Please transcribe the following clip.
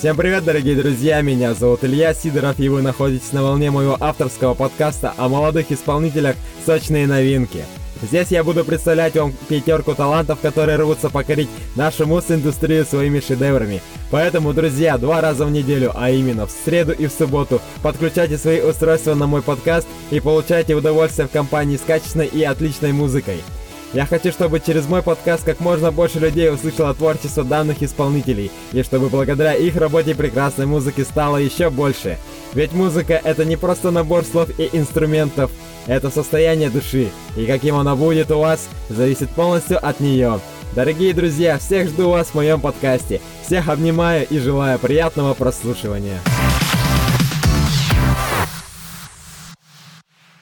Всем привет, дорогие друзья, меня зовут Илья Сидоров, и вы находитесь на волне моего авторского подкаста о молодых исполнителях «Сочные новинки». Здесь я буду представлять вам пятерку талантов, которые рвутся покорить нашу мус-индустрию своими шедеврами. Поэтому, друзья, два раза в неделю, а именно в среду и в субботу, подключайте свои устройства на мой подкаст и получайте удовольствие в компании с качественной и отличной музыкой. Я хочу, чтобы через мой подкаст как можно больше людей услышало творчество данных исполнителей, и чтобы благодаря их работе прекрасной музыки стало еще больше. Ведь музыка это не просто набор слов и инструментов, это состояние души, и каким оно будет у вас, зависит полностью от нее. Дорогие друзья, всех жду вас в моем подкасте. Всех обнимаю и желаю приятного прослушивания.